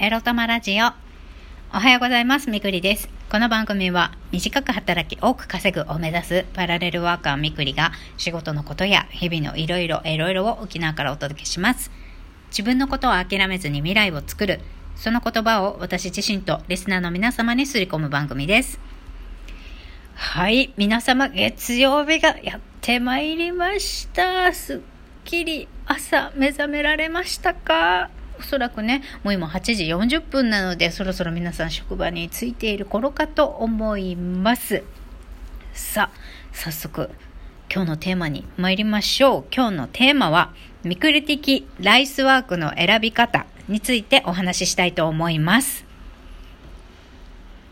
エロ玉ラジオ。おはようございます。みくりです。この番組は短く働き多く稼ぐを目指すパラレルワーカーみくりが仕事のことや日々のいろいろいろいろを沖縄からお届けします。自分のことを諦めずに未来を作る。その言葉を私自身とリスナーの皆様にすり込む番組です。はい、皆様月曜日がやってまいりました。すっきり朝目覚められましたか？おそらくね、もう今8時40分なので、そろそろ皆さん職場に着いている頃かと思います。さあ、早速、今日のテーマに参りましょう。今日のテーマは、ミクル的ライスワークの選び方についてお話ししたいと思います。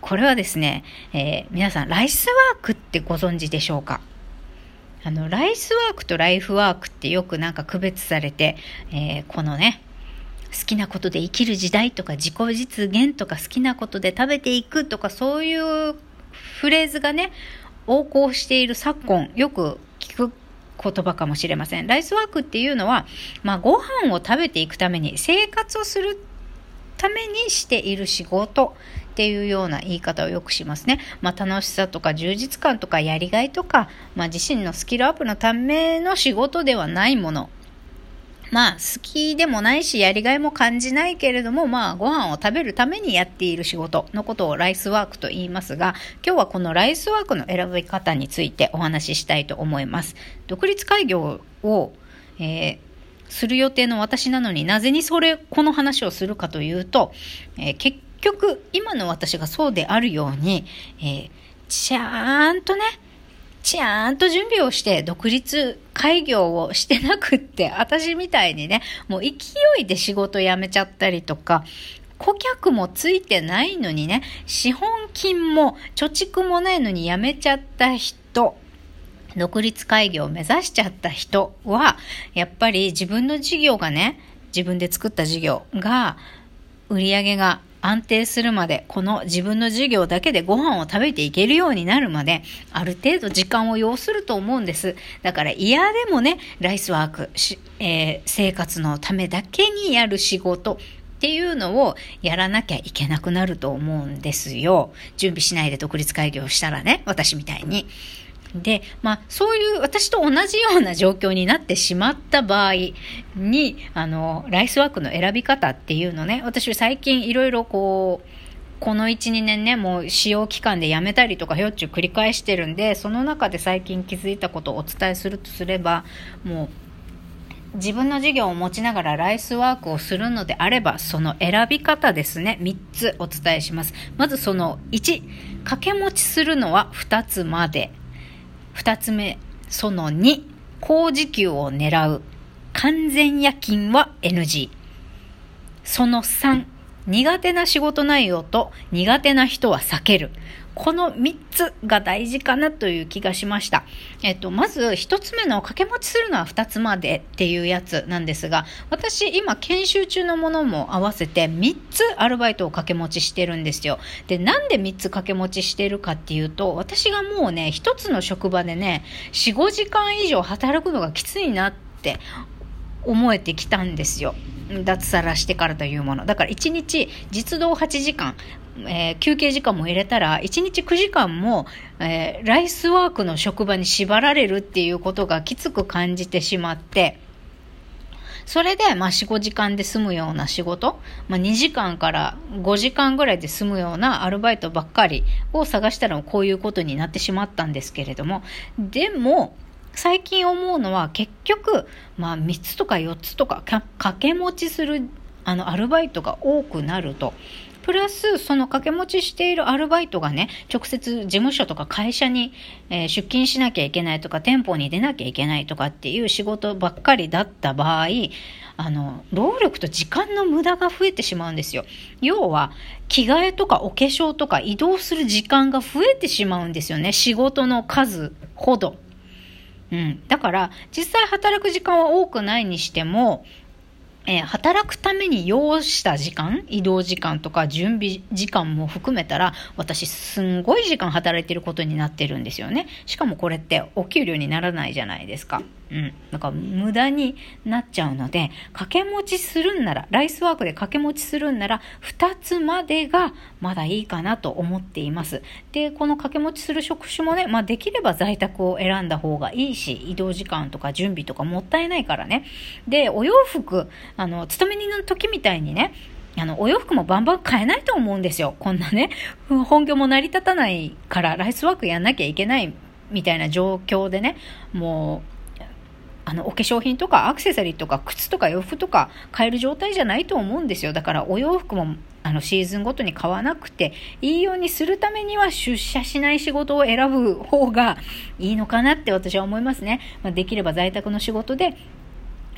これはですね、えー皆さん、ライスワークってご存知でしょうか？あの、ライスワークとライフワークってよくなんか区別されて、えーこのね、好きなことで生きる時代とか自己実現とか好きなことで食べていくとかそういうフレーズがね、横行している昨今、よく聞く言葉かもしれません。ライスワークっていうのは、まあ、ご飯を食べていくために、生活をするためにしている仕事っていうような言い方をよくしますね。まあ、楽しさとか充実感とかやりがいとか、まあ、自身のスキルアップのための仕事ではないもの。まあ、好きでもないし、やりがいも感じないけれども、まあ、ご飯を食べるためにやっている仕事のことをライスワークと言いますが、今日はこのライスワークの選び方についてお話ししたいと思います。独立開業を、えーする予定の私なのになぜにそれ、この話をするかというと、えー結局、今の私がそうであるように、えーちゃんとね、ちゃんと準備をして独立開業をしてなくって、私みたいにね、もう勢いで仕事辞めちゃったりとか、顧客もついてないのにね、資本金も貯蓄もないのに辞めちゃった人、独立開業を目指しちゃった人は、やっぱり自分の事業がね、自分で作った事業が、売り上げが安定するまで、この自分の事業だけでご飯を食べていけるようになるまで、ある程度時間を要すると思うんです。だから嫌でもね、ライスワーク、えー生活のためだけにやる仕事、っていうのをやらなきゃいけなくなると思うんですよ。準備しないで独立開業したらね、私みたいに。で、まあ、そういう私と同じような状況になってしまった場合に、あの、ライスワークの選び方っていうのね、私最近いろいろこう、この1、2年ね、もう使用期間でやめたりとか、ひょっちゅう繰り返してるんで、その中で最近気づいたことをお伝えするとすれば、もう、自分の事業を持ちながらライスワークをするのであれば、その選び方ですね、3つお伝えします。まずその1、掛け持ちするのは2つまで。2つ目、その2、高時給を狙う。完全夜勤は NG。その3、苦手な仕事内容と苦手な人は避ける。この3つが大事かなという気がしました。えっと、まず1つ目の掛け持ちするのは2つまでっていうやつなんですが、私今研修中のものも合わせて3つアルバイトを掛け持ちしてるんですよ。で、なんで3つ掛け持ちしてるかっていうと、私がもうね、1つの職場でね、4、5時間以上働くのがきついなって思えてきたんですよ。脱サラしてからというもの。だから1日実働8時間、えー休憩時間も入れたら1日9時間も、えーライスワークの職場に縛られるっていうことがきつく感じてしまって、それで、まあ、4、5時間で済むような仕事、まあ、2時間から5時間ぐらいで済むようなアルバイトばっかりを探したらこういうことになってしまったんですけれども、でも、最近思うのは結局、まあ、3つとか4つとか掛け持ちするあのアルバイトが多くなると、プラス、その掛け持ちしているアルバイトがね、直接事務所とか会社に、えー出勤しなきゃいけないとか、店舗に出なきゃいけないとかっていう仕事ばっかりだった場合、あの、労力と時間の無駄が増えてしまうんですよ。要は、着替えとかお化粧とか移動する時間が増えてしまうんですよね。仕事の数ほど。うん。だから、実際働く時間は多くないにしても、えー働くために要した時間、移動時間とか準備時間も含めたら、私すんごい時間働いてることになってるんですよね。しかもこれってお給料にならないじゃないですか。うん。だか無駄になっちゃうので、掛け持ちするんなら、ライスワークで掛け持ちするんなら、2つまでがまだいいかなと思っています。で、この掛け持ちする職種もね、まあできれば在宅を選んだ方がいいし、移動時間とか準備とかもったいないからね。で、お洋服、あの、勤め人の時みたいにね、あの、お洋服もバンバン買えないと思うんですよ。こんなね、本業も成り立たないから、ライスワークやんなきゃいけないみたいな状況でね、もう、あの、お化粧品とかアクセサリーとか靴とか洋服とか買える状態じゃないと思うんですよ。だからお洋服もあのシーズンごとに買わなくていいようにするためには出社しない仕事を選ぶ方がいいのかなって私は思いますね。まあ、できれば在宅の仕事で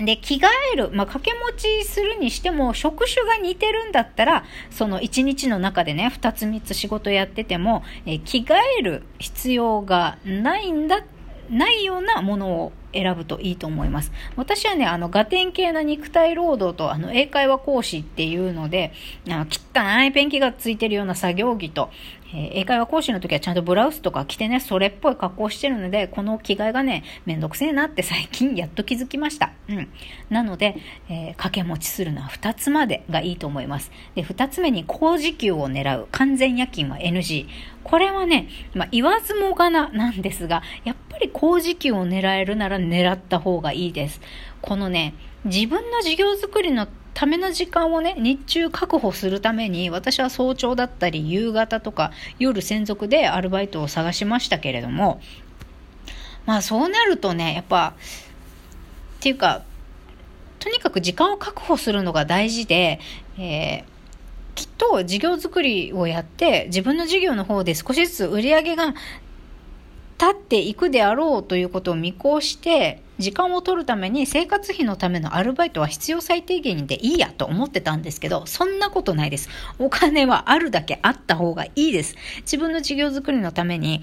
で、着替える、まあ、掛け持ちするにしても、職種が似てるんだったら、その1日の中でね、2つ3つ仕事やってても、え着替える必要がないんだ、ないようなものを選ぶといいと思います。私はね、あの、ガテン系な肉体労働と、あの、英会話講師っていうので、あの汚いペンキがついてるような作業着と、えー、英会話講師の時はちゃんとブラウスとか着てね、それっぽい格好してるので、この着替えがね、めんどくせえなって最近やっと気づきました。うん。なので、えー、掛け持ちするのは2つまでがいいと思います。で、2つ目に高時給を狙う完全夜勤は NG。これはね、まあ、言わずもがななんですが、やっぱり高時給を狙えるなら狙った方がいいです。このね、自分の事業作りのための時間をね、日中確保するために、私は早朝だったり、夕方とか、夜専属でアルバイトを探しましたけれども、まあそうなるとね、やっぱ、っていうか、とにかく時間を確保するのが大事で、えー、きっと事業作りをやって自分の事業の方で少しずつ売り上げが立っていくであろうということを見越して時間を取るために生活費のためのアルバイトは必要最低限でいいやと思ってたんですけど、そんなことないです。お金はあるだけあった方がいいです。自分の事業作りのために、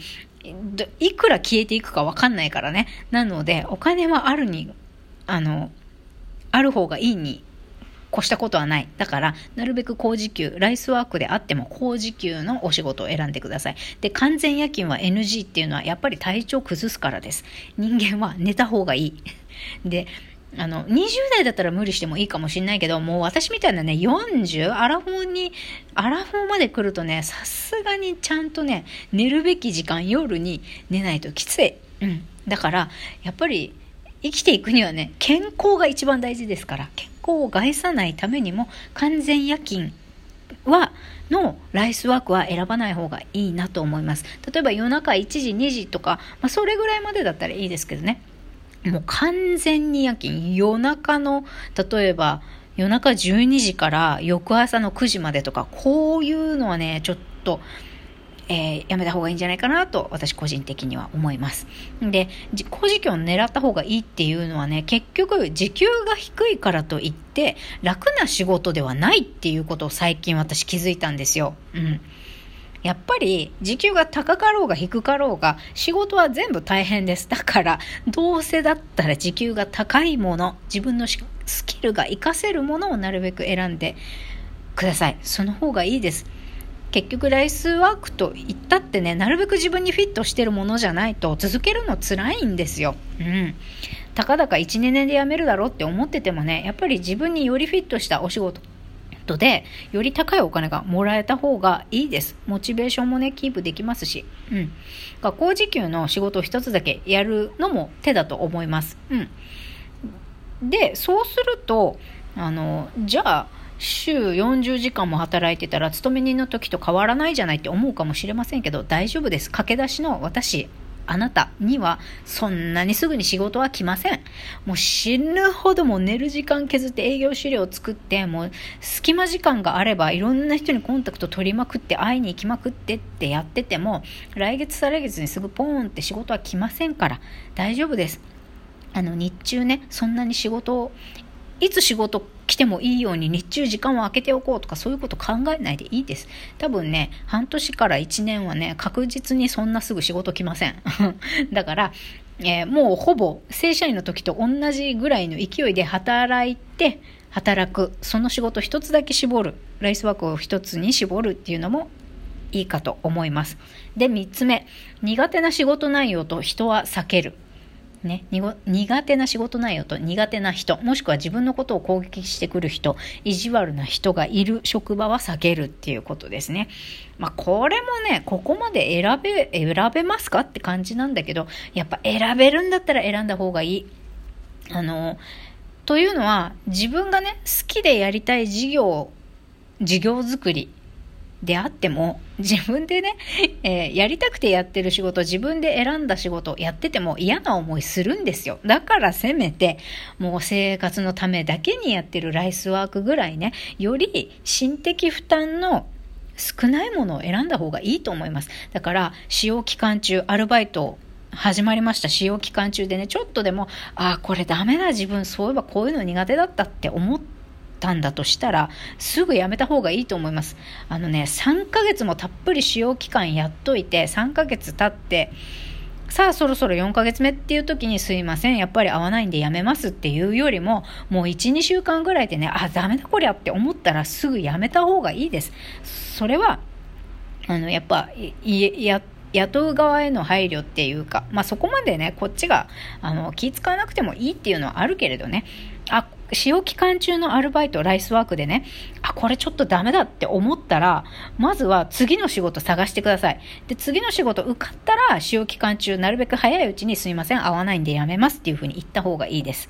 いくら消えていくかわかんないからね。なので、お金はあるに、あの、ある方がいいに越したことはない。だから、なるべく高時給、ライスワークであっても高時給のお仕事を選んでください。で、完全夜勤は NG っていうのはやっぱり体調崩すからです。人間は寝た方がいい。で、あの、20代だったら無理してもいいかもしれないけど、もう私みたいなね、40、アラフォーに、アラフォーまで来るとね、さすがにちゃんとね、寝るべき時間夜に寝ないときつい。うん。だから、やっぱり、生きていくにはね、健康が一番大事ですから、健康を害さないためにも、完全夜勤は、のライスワークは選ばない方がいいなと思います。例えば夜中1時、2時とか、まあ、それぐらいまでだったらいいですけどね。もう完全に夜勤。夜中の、例えば、夜中12時から翌朝の9時までとか、こういうのはね、ちょっと、えー、やめた方がいいんじゃないかなと私個人的には思います。で、高時給を狙った方がいいっていうのはね、結局時給が低いからといって楽な仕事ではないっていうことを最近私気づいたんですよ。うん。やっぱり時給が高かろうが低かろうが仕事は全部大変です。だからどうせだったら時給が高いもの、自分のスキルが活かせるものをなるべく選んでください。その方がいいです。結局ライスワークと言ったってね、なるべく自分にフィットしてるものじゃないと続けるの辛いんですよ。うん。たかだか1、2年で辞めるだろうって思っててもね、やっぱり自分によりフィットしたお仕事で、より高いお金がもらえた方がいいです。モチベーションもね、キープできますし。うん。学校時給の仕事を一つだけやるのも手だと思います。うん。で、そうすると、あの、じゃあ、週40時間も働いてたら勤め人の時と変わらないじゃないって思うかもしれませんけど大丈夫です駆け出しの私あなたにはそんなにすぐに仕事は来ません。もう死ぬほども寝る時間削って営業資料を作って、もう隙間時間があればいろんな人にコンタクト取りまくって会いに行きまくってってやってても、来月再来月にすぐポーンって仕事は来ませんから大丈夫です。あの日中ね、そんなに仕事をいつ仕事来てもいいように日中時間を空けておこうとかそういうこと考えないでいいです。多分ね、半年から1年はね、確実にそんなすぐ仕事来ません。だから、えー、もうほぼ正社員の時と同じぐらいの勢いで働いて、働く。その仕事一つだけ絞る。ライスワークを一つに絞るっていうのもいいかと思います。で、3つ目。苦手な仕事内容と人は避ける。ね、苦手な仕事内容と苦手な人、もしくは自分のことを攻撃してくる人、意地悪な人がいる職場は避けるっていうことですね。まあ、これもね、ここまで選べ、選べますかって感じなんだけど、やっぱ選べるんだったら選んだ方がいい。あの、というのは、自分がね、好きでやりたい事業、事業作りであっても、自分でね、えー、やりたくてやってる仕事、自分で選んだ仕事やってても嫌な思いするんですよ。だからせめて、もう生活のためだけにやってるライスワークぐらいね、より心的負担の少ないものを選んだ方がいいと思います。だから、使用期間中、アルバイト始まりました。使用期間中でね、ちょっとでも、ああ、これダメだ、自分、そういえばこういうの苦手だったって思って、たんだとしたら、すぐやめた方がいいと思います。あのね、3ヶ月もたっぷり使用期間やっといて、3ヶ月経って、さあそろそろ4ヶ月目っていう時にすいません、やっぱり合わないんでやめますっていうよりも、もう1、2週間ぐらいでね、あ、ダメだこりゃって思ったらすぐやめた方がいいです。それは、あの、やっぱ、や、雇う側への配慮っていうか、まあそこまでね、こっちが、あの、気使わなくてもいいっていうのはあるけれどね、あ、使用期間中のアルバイト、ライスワークでね、あ、これちょっとダメだって思ったら、まずは次の仕事探してください。で、次の仕事受かったら、使用期間中、なるべく早いうちにすいません、合わないんでやめますっていうふうに言った方がいいです。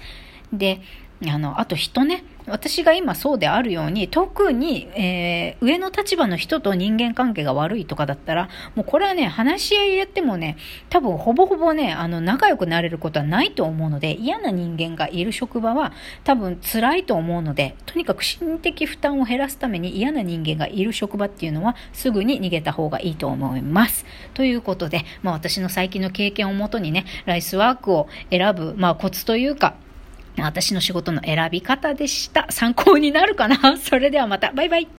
で、あの、あと人ね、私が今そうであるように、特に、えー、上の立場の人と人間関係が悪いとかだったら、もうこれはね、話し合いやってもね、多分ほぼほぼね、あの、仲良くなれることはないと思うので、嫌な人間がいる職場は多分辛いと思うので、とにかく心的負担を減らすために嫌な人間がいる職場っていうのは、すぐに逃げた方がいいと思います。ということで、まあ私の最近の経験をもとにね、ライスワークを選ぶ、まあコツというか、私の仕事の選び方でした。参考になるかな それではまた。バイバイ。